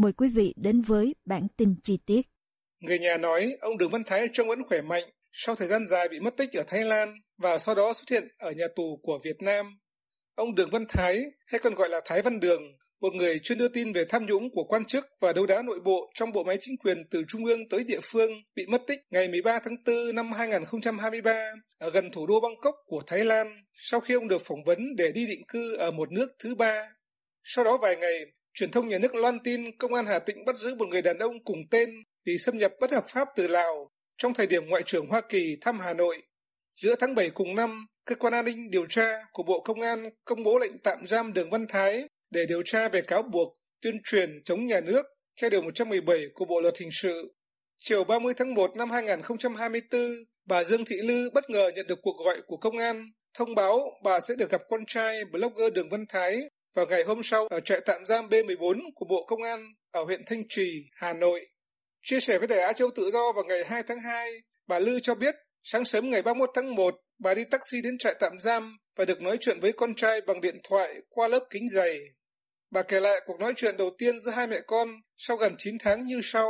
mời quý vị đến với bản tin chi tiết. Người nhà nói ông Đường Văn Thái trông vẫn khỏe mạnh sau thời gian dài bị mất tích ở Thái Lan và sau đó xuất hiện ở nhà tù của Việt Nam. Ông Đường Văn Thái, hay còn gọi là Thái Văn Đường, một người chuyên đưa tin về tham nhũng của quan chức và đấu đá nội bộ trong bộ máy chính quyền từ trung ương tới địa phương, bị mất tích ngày 13 tháng 4 năm 2023 ở gần thủ đô Bangkok của Thái Lan sau khi ông được phỏng vấn để đi định cư ở một nước thứ ba. Sau đó vài ngày, truyền thông nhà nước loan tin công an Hà Tĩnh bắt giữ một người đàn ông cùng tên vì xâm nhập bất hợp pháp từ Lào trong thời điểm Ngoại trưởng Hoa Kỳ thăm Hà Nội. Giữa tháng 7 cùng năm, Cơ quan an ninh điều tra của Bộ Công an công bố lệnh tạm giam Đường Văn Thái để điều tra về cáo buộc tuyên truyền chống nhà nước theo Điều 117 của Bộ Luật Hình sự. Chiều 30 tháng 1 năm 2024, bà Dương Thị Lư bất ngờ nhận được cuộc gọi của công an thông báo bà sẽ được gặp con trai blogger Đường Văn Thái vào ngày hôm sau ở trại tạm giam B14 của Bộ Công an ở huyện Thanh Trì, Hà Nội. Chia sẻ với Đài Á Châu Tự Do vào ngày 2 tháng 2, bà Lư cho biết sáng sớm ngày 31 tháng 1, bà đi taxi đến trại tạm giam và được nói chuyện với con trai bằng điện thoại qua lớp kính dày. Bà kể lại cuộc nói chuyện đầu tiên giữa hai mẹ con sau gần 9 tháng như sau.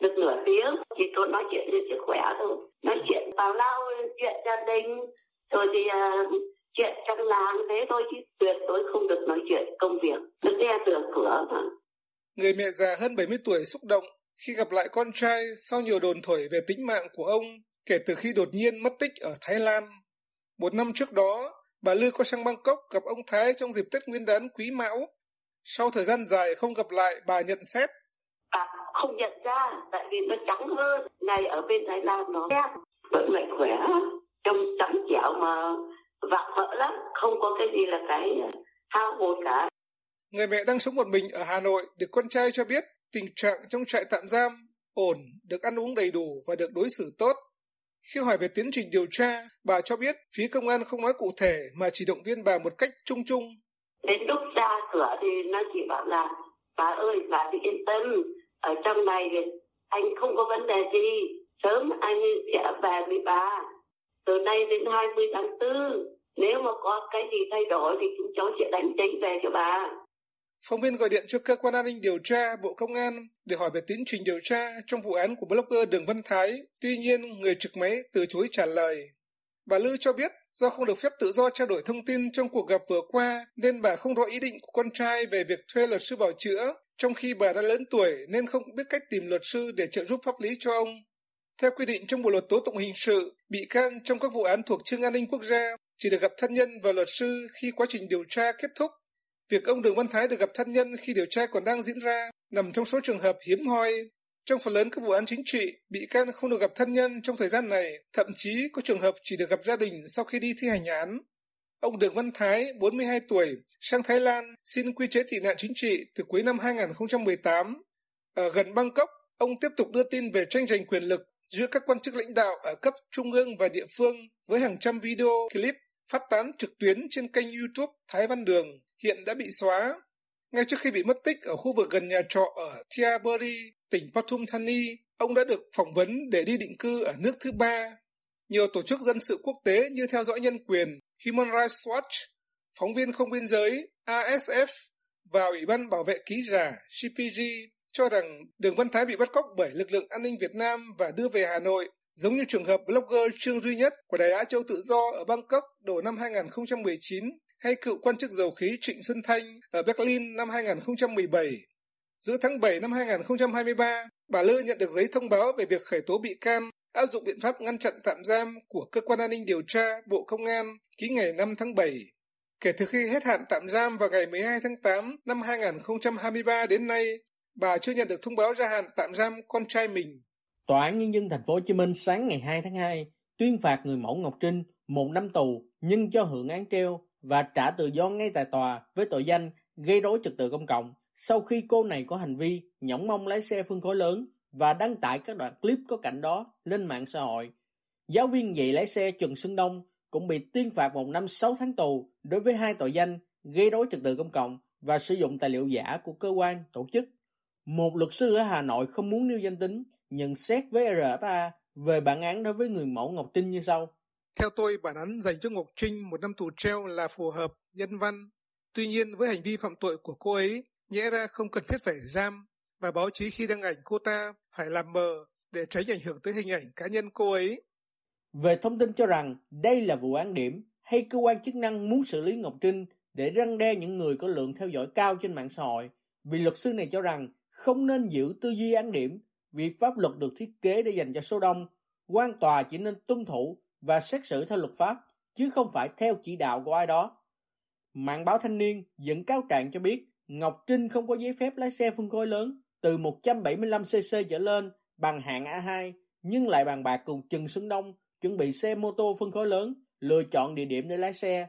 Được nửa tiếng thì tôi nói chuyện về sức khỏe thôi. Nói chuyện vào lao chuyện gia đình, rồi thì uh, thế thôi chứ tuyệt đối không được nói chuyện công việc. Được nghe cửa cửa mà. Người mẹ già hơn 70 tuổi xúc động khi gặp lại con trai sau nhiều đồn thổi về tính mạng của ông kể từ khi đột nhiên mất tích ở Thái Lan. Một năm trước đó, bà Lư có sang Bangkok gặp ông Thái trong dịp Tết Nguyên đán Quý Mão. Sau thời gian dài không gặp lại, bà nhận xét. À, không nhận ra, tại vì nó trắng hơn. Này ở bên Thái Lan nó đen, vẫn mạnh khỏe, trông trắng trẻo mà vạc vỡ lắm, không có cái gì là cái hao hồn cả. Người mẹ đang sống một mình ở Hà Nội được con trai cho biết tình trạng trong trại tạm giam ổn, được ăn uống đầy đủ và được đối xử tốt. Khi hỏi về tiến trình điều tra, bà cho biết phía công an không nói cụ thể mà chỉ động viên bà một cách chung chung. Đến lúc ra cửa thì nó chỉ bảo là bà ơi, bà cứ yên tâm, ở trong này anh không có vấn đề gì, sớm anh sẽ về với bà. Từ nay đến 20 tháng 4, nếu mà có cái gì thay đổi thì chúng cháu sẽ đánh tranh về cho bà. Phóng viên gọi điện cho cơ quan an ninh điều tra Bộ Công an để hỏi về tiến trình điều tra trong vụ án của blogger Đường Văn Thái. Tuy nhiên, người trực máy từ chối trả lời. Bà Lư cho biết do không được phép tự do trao đổi thông tin trong cuộc gặp vừa qua nên bà không rõ ý định của con trai về việc thuê luật sư bảo chữa, trong khi bà đã lớn tuổi nên không biết cách tìm luật sư để trợ giúp pháp lý cho ông. Theo quy định trong Bộ luật tố tụng hình sự, bị can trong các vụ án thuộc chương an ninh quốc gia chỉ được gặp thân nhân và luật sư khi quá trình điều tra kết thúc Việc ông Đường Văn Thái được gặp thân nhân khi điều tra còn đang diễn ra nằm trong số trường hợp hiếm hoi. Trong phần lớn các vụ án chính trị, bị can không được gặp thân nhân trong thời gian này, thậm chí có trường hợp chỉ được gặp gia đình sau khi đi thi hành án. Ông Đường Văn Thái, 42 tuổi, sang Thái Lan xin quy chế tị nạn chính trị từ cuối năm 2018. Ở gần Bangkok, ông tiếp tục đưa tin về tranh giành quyền lực giữa các quan chức lãnh đạo ở cấp trung ương và địa phương với hàng trăm video, clip phát tán trực tuyến trên kênh YouTube Thái Văn Đường hiện đã bị xóa. Ngay trước khi bị mất tích ở khu vực gần nhà trọ ở Tiaburi, tỉnh Pathum Thani, ông đã được phỏng vấn để đi định cư ở nước thứ ba. Nhiều tổ chức dân sự quốc tế như theo dõi nhân quyền, Human Rights Watch, phóng viên không biên giới, ASF và Ủy ban bảo vệ ký giả CPG cho rằng Đường Văn Thái bị bắt cóc bởi lực lượng an ninh Việt Nam và đưa về Hà Nội giống như trường hợp blogger Trương Duy Nhất của Đài Á Châu Tự Do ở Bangkok đầu năm 2019 hay cựu quan chức dầu khí Trịnh Xuân Thanh ở Berlin năm 2017. Giữa tháng 7 năm 2023, bà Lư nhận được giấy thông báo về việc khởi tố bị can, áp dụng biện pháp ngăn chặn tạm giam của Cơ quan An ninh Điều tra Bộ Công an ký ngày 5 tháng 7. Kể từ khi hết hạn tạm giam vào ngày 12 tháng 8 năm 2023 đến nay, bà chưa nhận được thông báo gia hạn tạm giam con trai mình. Tòa án Nhân dân Thành phố Hồ Chí Minh sáng ngày 2 tháng 2 tuyên phạt người mẫu Ngọc Trinh một năm tù nhưng cho hưởng án treo và trả tự do ngay tại tòa với tội danh gây rối trật tự công cộng sau khi cô này có hành vi nhõng mong lái xe phân khối lớn và đăng tải các đoạn clip có cảnh đó lên mạng xã hội. Giáo viên dạy lái xe Trần Xuân Đông cũng bị tuyên phạt một năm 6 tháng tù đối với hai tội danh gây rối trật tự công cộng và sử dụng tài liệu giả của cơ quan, tổ chức. Một luật sư ở Hà Nội không muốn nêu danh tính nhận xét với RFA về bản án đối với người mẫu Ngọc Trinh như sau. Theo tôi, bản án dành cho Ngọc Trinh một năm tù treo là phù hợp, nhân văn. Tuy nhiên, với hành vi phạm tội của cô ấy, nhẽ ra không cần thiết phải giam, và báo chí khi đăng ảnh cô ta phải làm mờ để tránh ảnh hưởng tới hình ảnh cá nhân cô ấy. Về thông tin cho rằng đây là vụ án điểm hay cơ quan chức năng muốn xử lý Ngọc Trinh để răng đe những người có lượng theo dõi cao trên mạng xã hội, vì luật sư này cho rằng không nên giữ tư duy án điểm vì pháp luật được thiết kế để dành cho số đông, quan tòa chỉ nên tuân thủ và xét xử theo luật pháp, chứ không phải theo chỉ đạo của ai đó. Mạng báo thanh niên dẫn cáo trạng cho biết Ngọc Trinh không có giấy phép lái xe phân khối lớn từ 175cc trở lên bằng hạng A2, nhưng lại bàn bạc cùng Trần Xuân Đông chuẩn bị xe mô tô phân khối lớn, lựa chọn địa điểm để lái xe.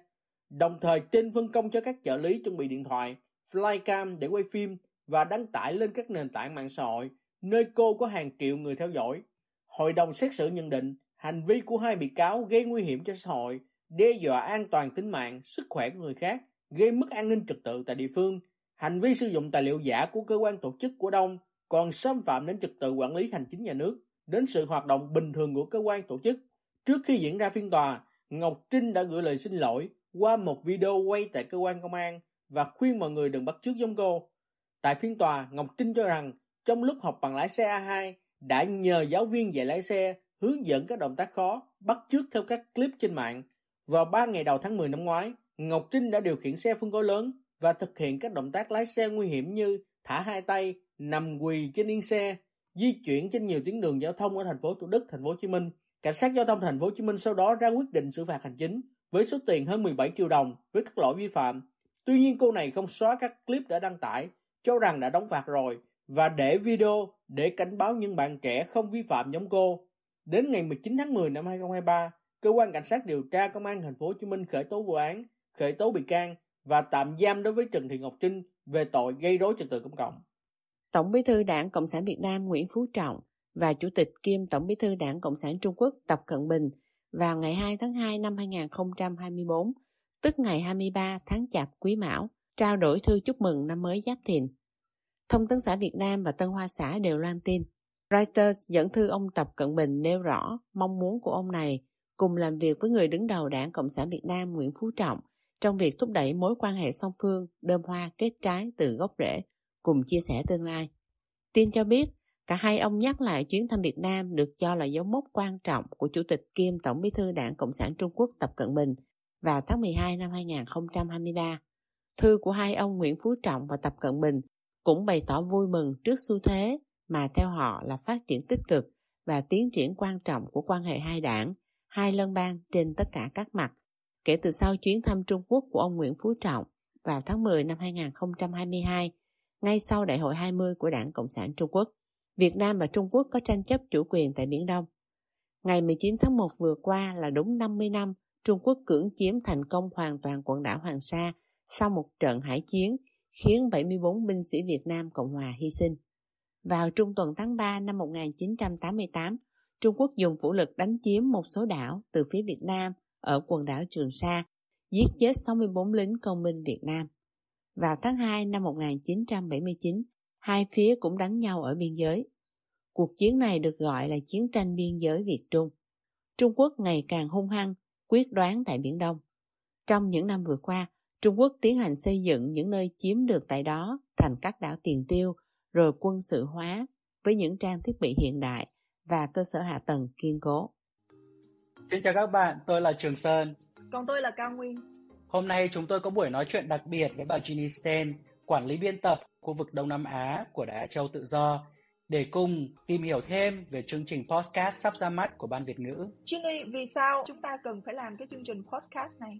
Đồng thời Trinh phân công cho các trợ lý chuẩn bị điện thoại, flycam để quay phim và đăng tải lên các nền tảng mạng xã hội, nơi cô có hàng triệu người theo dõi. Hội đồng xét xử nhận định hành vi của hai bị cáo gây nguy hiểm cho xã hội, đe dọa an toàn tính mạng, sức khỏe của người khác, gây mất an ninh trật tự tại địa phương. Hành vi sử dụng tài liệu giả của cơ quan tổ chức của Đông còn xâm phạm đến trật tự quản lý hành chính nhà nước, đến sự hoạt động bình thường của cơ quan tổ chức. Trước khi diễn ra phiên tòa, Ngọc Trinh đã gửi lời xin lỗi qua một video quay tại cơ quan công an và khuyên mọi người đừng bắt chước giống cô. Tại phiên tòa, Ngọc Trinh cho rằng trong lúc học bằng lái xe A2 đã nhờ giáo viên dạy lái xe hướng dẫn các động tác khó, bắt chước theo các clip trên mạng. Vào 3 ngày đầu tháng 10 năm ngoái, Ngọc Trinh đã điều khiển xe phân khối lớn và thực hiện các động tác lái xe nguy hiểm như thả hai tay, nằm quỳ trên yên xe, di chuyển trên nhiều tuyến đường giao thông ở thành phố Thủ Đức, thành phố Hồ Chí Minh. Cảnh sát giao thông thành phố Hồ Chí Minh sau đó ra quyết định xử phạt hành chính với số tiền hơn 17 triệu đồng với các lỗi vi phạm. Tuy nhiên cô này không xóa các clip đã đăng tải, cho rằng đã đóng phạt rồi và để video để cảnh báo những bạn trẻ không vi phạm giống cô. Đến ngày 19 tháng 10 năm 2023, cơ quan cảnh sát điều tra công an thành phố Hồ Chí Minh khởi tố vụ án, khởi tố bị can và tạm giam đối với Trần Thị Ngọc Trinh về tội gây rối trật tự công cộng. Tổng Bí thư Đảng Cộng sản Việt Nam Nguyễn Phú Trọng và Chủ tịch kiêm Tổng Bí thư Đảng Cộng sản Trung Quốc Tập Cận Bình vào ngày 2 tháng 2 năm 2024, tức ngày 23 tháng Chạp Quý Mão, trao đổi thư chúc mừng năm mới Giáp Thìn. Thông tấn xã Việt Nam và Tân Hoa xã đều loan tin. Reuters dẫn thư ông Tập Cận Bình nêu rõ mong muốn của ông này cùng làm việc với người đứng đầu Đảng Cộng sản Việt Nam Nguyễn Phú Trọng trong việc thúc đẩy mối quan hệ song phương đơm hoa kết trái từ gốc rễ, cùng chia sẻ tương lai. Tin cho biết, cả hai ông nhắc lại chuyến thăm Việt Nam được cho là dấu mốc quan trọng của Chủ tịch kiêm Tổng bí thư Đảng Cộng sản Trung Quốc Tập Cận Bình vào tháng 12 năm 2023. Thư của hai ông Nguyễn Phú Trọng và Tập Cận Bình cũng bày tỏ vui mừng trước xu thế mà theo họ là phát triển tích cực và tiến triển quan trọng của quan hệ hai đảng, hai lân bang trên tất cả các mặt kể từ sau chuyến thăm Trung Quốc của ông Nguyễn Phú Trọng vào tháng 10 năm 2022, ngay sau Đại hội 20 của Đảng Cộng sản Trung Quốc. Việt Nam và Trung Quốc có tranh chấp chủ quyền tại Biển Đông. Ngày 19 tháng 1 vừa qua là đúng 50 năm Trung Quốc cưỡng chiếm thành công hoàn toàn quần đảo Hoàng Sa sau một trận hải chiến khiến 74 binh sĩ Việt Nam Cộng Hòa hy sinh. Vào trung tuần tháng 3 năm 1988, Trung Quốc dùng vũ lực đánh chiếm một số đảo từ phía Việt Nam ở quần đảo Trường Sa, giết chết 64 lính công binh Việt Nam. Vào tháng 2 năm 1979, hai phía cũng đánh nhau ở biên giới. Cuộc chiến này được gọi là chiến tranh biên giới Việt Trung. Trung Quốc ngày càng hung hăng, quyết đoán tại Biển Đông. Trong những năm vừa qua, Trung Quốc tiến hành xây dựng những nơi chiếm được tại đó thành các đảo tiền tiêu, rồi quân sự hóa với những trang thiết bị hiện đại và cơ sở hạ tầng kiên cố. Xin chào các bạn, tôi là Trường Sơn. Còn tôi là Cao Nguyên. Hôm nay chúng tôi có buổi nói chuyện đặc biệt với bà Ginny Sten, quản lý biên tập khu vực Đông Nam Á của Đài Á Châu Tự Do, để cùng tìm hiểu thêm về chương trình podcast sắp ra mắt của Ban Việt ngữ. Ginny, vì sao chúng ta cần phải làm cái chương trình podcast này?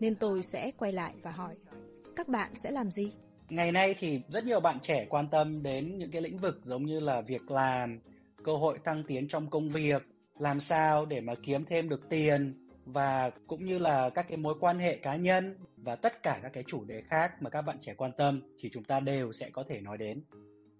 nên tôi sẽ quay lại và hỏi, các bạn sẽ làm gì? Ngày nay thì rất nhiều bạn trẻ quan tâm đến những cái lĩnh vực giống như là việc làm, cơ hội thăng tiến trong công việc, làm sao để mà kiếm thêm được tiền và cũng như là các cái mối quan hệ cá nhân và tất cả các cái chủ đề khác mà các bạn trẻ quan tâm thì chúng ta đều sẽ có thể nói đến.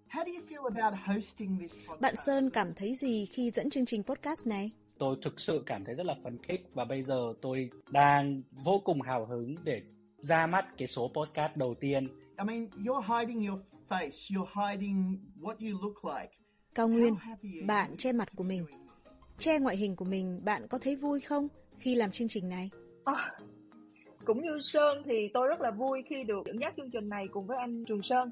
How do you feel about hosting this podcast? Bạn Sơn cảm thấy gì khi dẫn chương trình podcast này? Tôi thực sự cảm thấy rất là phấn khích và bây giờ tôi đang vô cùng hào hứng để ra mắt cái số podcast đầu tiên. I mean, you're hiding your face, you're hiding what you look like. Cao Nguyên, bạn che mặt của mình. Che ngoại hình của mình, bạn có thấy vui không khi làm chương trình này? À, cũng như Sơn thì tôi rất là vui khi được dẫn dắt chương trình này cùng với anh Trường Sơn.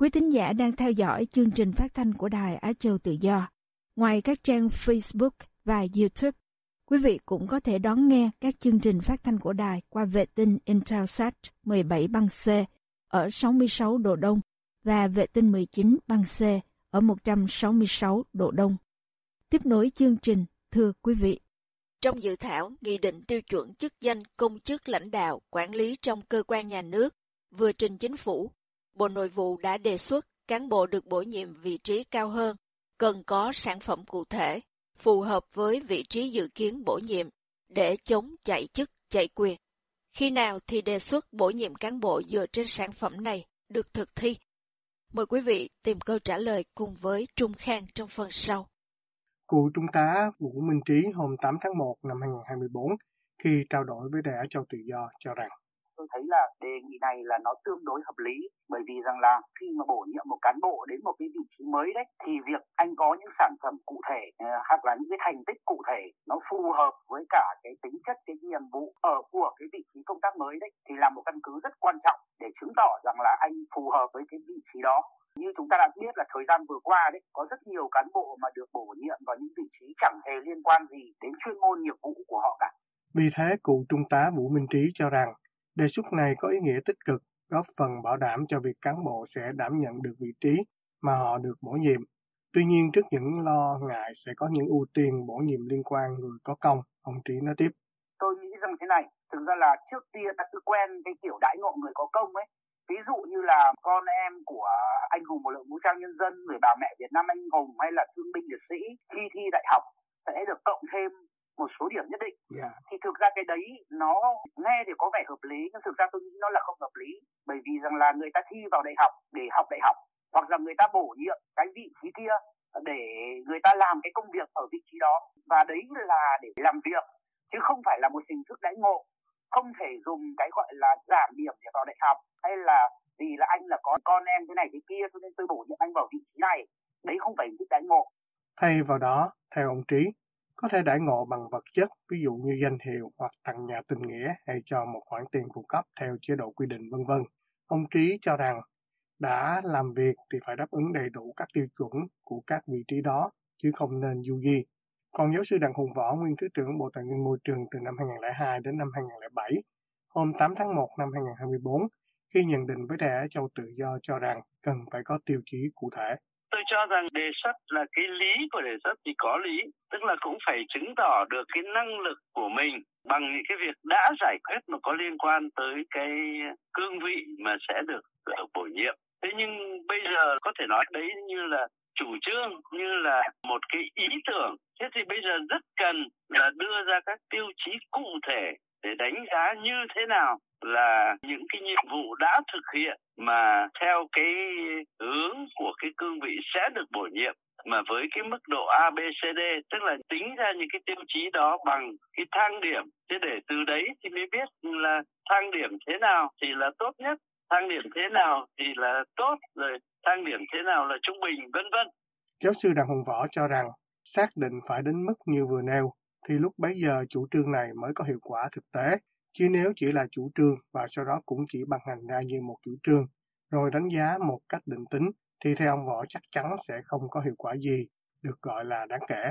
Quý tín giả đang theo dõi chương trình phát thanh của Đài Á Châu Tự Do. Ngoài các trang Facebook và YouTube, quý vị cũng có thể đón nghe các chương trình phát thanh của đài qua vệ tinh Intelsat 17 băng C ở 66 độ Đông và vệ tinh 19 băng C ở 166 độ Đông. Tiếp nối chương trình, thưa quý vị. Trong dự thảo Nghị định tiêu chuẩn chức danh công chức lãnh đạo quản lý trong cơ quan nhà nước vừa trình chính phủ, Bộ Nội vụ đã đề xuất cán bộ được bổ nhiệm vị trí cao hơn cần có sản phẩm cụ thể phù hợp với vị trí dự kiến bổ nhiệm để chống chạy chức, chạy quyền. Khi nào thì đề xuất bổ nhiệm cán bộ dựa trên sản phẩm này được thực thi? Mời quý vị tìm câu trả lời cùng với Trung Khang trong phần sau. Cụ Trung tá Vũ Minh Trí hôm 8 tháng 1 năm 2024 khi trao đổi với Đài Á Châu Tự Do cho rằng tôi thấy là đề nghị này là nó tương đối hợp lý. Bởi vì rằng là khi mà bổ nhiệm một cán bộ đến một cái vị trí mới đấy, thì việc anh có những sản phẩm cụ thể ờ, hoặc là những cái thành tích cụ thể nó phù hợp với cả cái tính chất, cái nhiệm vụ ở của cái vị trí công tác mới đấy, thì là một căn cứ rất quan trọng để chứng tỏ rằng là anh phù hợp với cái vị trí đó. Như chúng ta đã biết là thời gian vừa qua đấy, có rất nhiều cán bộ mà được bổ nhiệm vào những vị trí chẳng hề liên quan gì đến chuyên môn nghiệp vụ của họ cả. Vì thế, cụ Trung tá Vũ Minh Trí cho rằng đề xuất này có ý nghĩa tích cực, góp phần bảo đảm cho việc cán bộ sẽ đảm nhận được vị trí mà họ được bổ nhiệm. Tuy nhiên trước những lo ngại sẽ có những ưu tiên bổ nhiệm liên quan người có công, ông Trí nói tiếp. tôi nghĩ rằng thế này thực ra là trước kia ta cứ quen cái kiểu đãi ngộ người có công ấy ví dụ như là con em của anh hùng bộ đội vũ trang nhân dân người bà mẹ việt nam anh hùng hay là thương binh liệt sĩ khi thi đại học sẽ được cộng thêm một số điểm nhất định. Yeah. thì thực ra cái đấy nó nghe thì có vẻ hợp lý nhưng thực ra tôi nghĩ nó là không hợp lý. Bởi vì rằng là người ta thi vào đại học để học đại học hoặc là người ta bổ nhiệm cái vị trí kia để người ta làm cái công việc ở vị trí đó. Và đấy là để làm việc chứ không phải là một hình thức đãi ngộ. Không thể dùng cái gọi là giảm điểm để vào đại học hay là vì là anh là có con em thế này thế kia cho nên tôi bổ nhiệm anh vào vị trí này. Đấy không phải hình thức đãi ngộ. Thay vào đó theo ông trí có thể đãi ngộ bằng vật chất ví dụ như danh hiệu hoặc tặng nhà tình nghĩa hay cho một khoản tiền phụ cấp theo chế độ quy định vân vân ông trí cho rằng đã làm việc thì phải đáp ứng đầy đủ các tiêu chuẩn của các vị trí đó chứ không nên du di còn giáo sư Đặng Hùng Võ, nguyên Thứ trưởng Bộ Tài nguyên Môi trường từ năm 2002 đến năm 2007, hôm 8 tháng 1 năm 2024, khi nhận định với Đài Châu Tự Do cho rằng cần phải có tiêu chí cụ thể. Tôi cho rằng đề xuất là cái lý của đề xuất thì có lý, tức là cũng phải chứng tỏ được cái năng lực của mình bằng những cái việc đã giải quyết mà có liên quan tới cái cương vị mà sẽ được bổ nhiệm. Thế nhưng bây giờ có thể nói đấy như là chủ trương như là một cái ý tưởng thế thì bây giờ rất cần là đưa ra các tiêu chí cụ thể để đánh giá như thế nào là những cái nhiệm vụ đã thực hiện mà theo cái hướng của cái cương vị sẽ được bổ nhiệm mà với cái mức độ A, B, C, D tức là tính ra những cái tiêu chí đó bằng cái thang điểm. Thế để từ đấy thì mới biết là thang điểm thế nào thì là tốt nhất thang điểm thế nào thì là tốt rồi thang điểm thế nào là trung bình vân vân. Giáo sư đặng hùng võ cho rằng xác định phải đến mức như vừa nêu thì lúc bấy giờ chủ trương này mới có hiệu quả thực tế chứ nếu chỉ là chủ trương và sau đó cũng chỉ ban hành ra như một chủ trương rồi đánh giá một cách định tính thì theo ông võ chắc chắn sẽ không có hiệu quả gì được gọi là đáng kể.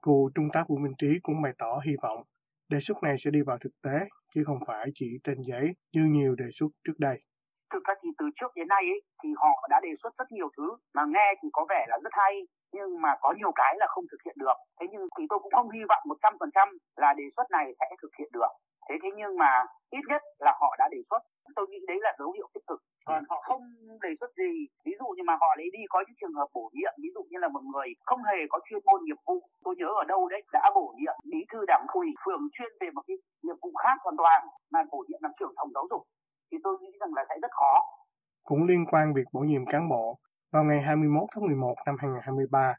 Cụ trung tá vũ minh trí cũng bày tỏ hy vọng đề xuất này sẽ đi vào thực tế chứ không phải chỉ trên giấy như nhiều đề xuất trước đây. Thực ra thì từ trước đến nay ấy, thì họ đã đề xuất rất nhiều thứ mà nghe thì có vẻ là rất hay nhưng mà có nhiều cái là không thực hiện được. Thế nhưng thì tôi cũng không hy vọng một trăm phần trăm là đề xuất này sẽ thực hiện được thế thế nhưng mà ít nhất là họ đã đề xuất. Tôi nghĩ đấy là dấu hiệu tích cực. Còn họ không đề xuất gì ví dụ như mà họ lấy đi có những trường hợp bổ nhiệm ví dụ như là một người không hề có chuyên môn nghiệp vụ. Tôi nhớ ở đâu đấy đã bổ nhiệm bí thư đảng ủy phường chuyên về một cái nhiệm vụ khác hoàn toàn mà bổ nhiệm làm trưởng phòng giáo dục. Thì tôi nghĩ rằng là sẽ rất khó. Cũng liên quan việc bổ nhiệm cán bộ, vào ngày 21 tháng 11 năm 2023,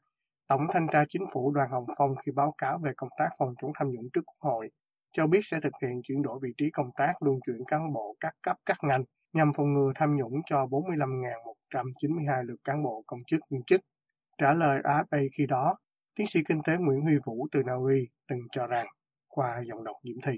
Tổng Thanh tra Chính phủ Đoàn Hồng Phong khi báo cáo về công tác phòng chống tham nhũng trước Quốc hội, cho biết sẽ thực hiện chuyển đổi vị trí công tác luân chuyển cán bộ các cấp các ngành nhằm phòng ngừa tham nhũng cho 45.192 lượt cán bộ công chức viên chức. Trả lời AFP khi đó, tiến sĩ kinh tế Nguyễn Huy Vũ từ Na Uy từng cho rằng qua giọng đọc Diễm Thi.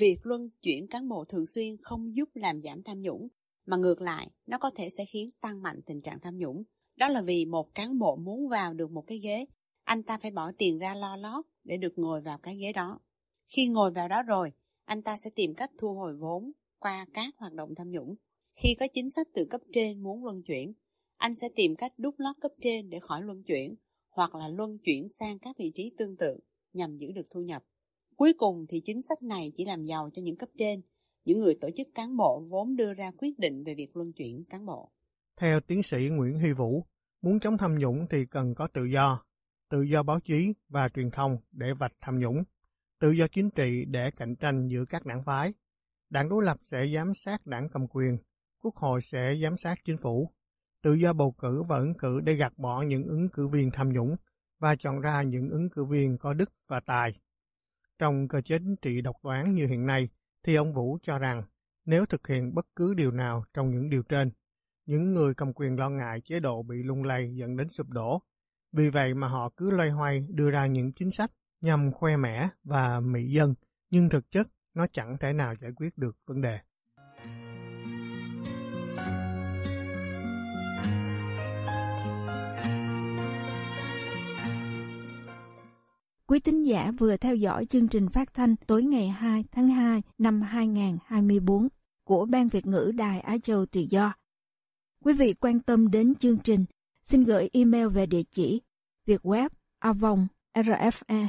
Việc luân chuyển cán bộ thường xuyên không giúp làm giảm tham nhũng, mà ngược lại, nó có thể sẽ khiến tăng mạnh tình trạng tham nhũng. Đó là vì một cán bộ muốn vào được một cái ghế, anh ta phải bỏ tiền ra lo lót để được ngồi vào cái ghế đó. Khi ngồi vào đó rồi, anh ta sẽ tìm cách thu hồi vốn qua các hoạt động tham nhũng. Khi có chính sách từ cấp trên muốn luân chuyển, anh sẽ tìm cách đút lót cấp trên để khỏi luân chuyển, hoặc là luân chuyển sang các vị trí tương tự nhằm giữ được thu nhập. Cuối cùng thì chính sách này chỉ làm giàu cho những cấp trên, những người tổ chức cán bộ vốn đưa ra quyết định về việc luân chuyển cán bộ. Theo tiến sĩ Nguyễn Huy Vũ, muốn chống tham nhũng thì cần có tự do, tự do báo chí và truyền thông để vạch tham nhũng, tự do chính trị để cạnh tranh giữa các đảng phái. Đảng đối lập sẽ giám sát đảng cầm quyền, quốc hội sẽ giám sát chính phủ, tự do bầu cử và ứng cử để gạt bỏ những ứng cử viên tham nhũng và chọn ra những ứng cử viên có đức và tài. Trong cơ chế chính trị độc đoán như hiện nay, thì ông Vũ cho rằng nếu thực hiện bất cứ điều nào trong những điều trên, những người cầm quyền lo ngại chế độ bị lung lay dẫn đến sụp đổ. Vì vậy mà họ cứ loay hoay đưa ra những chính sách nhằm khoe mẽ và mỹ dân, nhưng thực chất nó chẳng thể nào giải quyết được vấn đề. Quý tín giả vừa theo dõi chương trình phát thanh tối ngày 2 tháng 2 năm 2024 của Ban Việt ngữ Đài Á Châu Tự Do. Quý vị quan tâm đến chương trình, xin gửi email về địa chỉ việt web avong rfe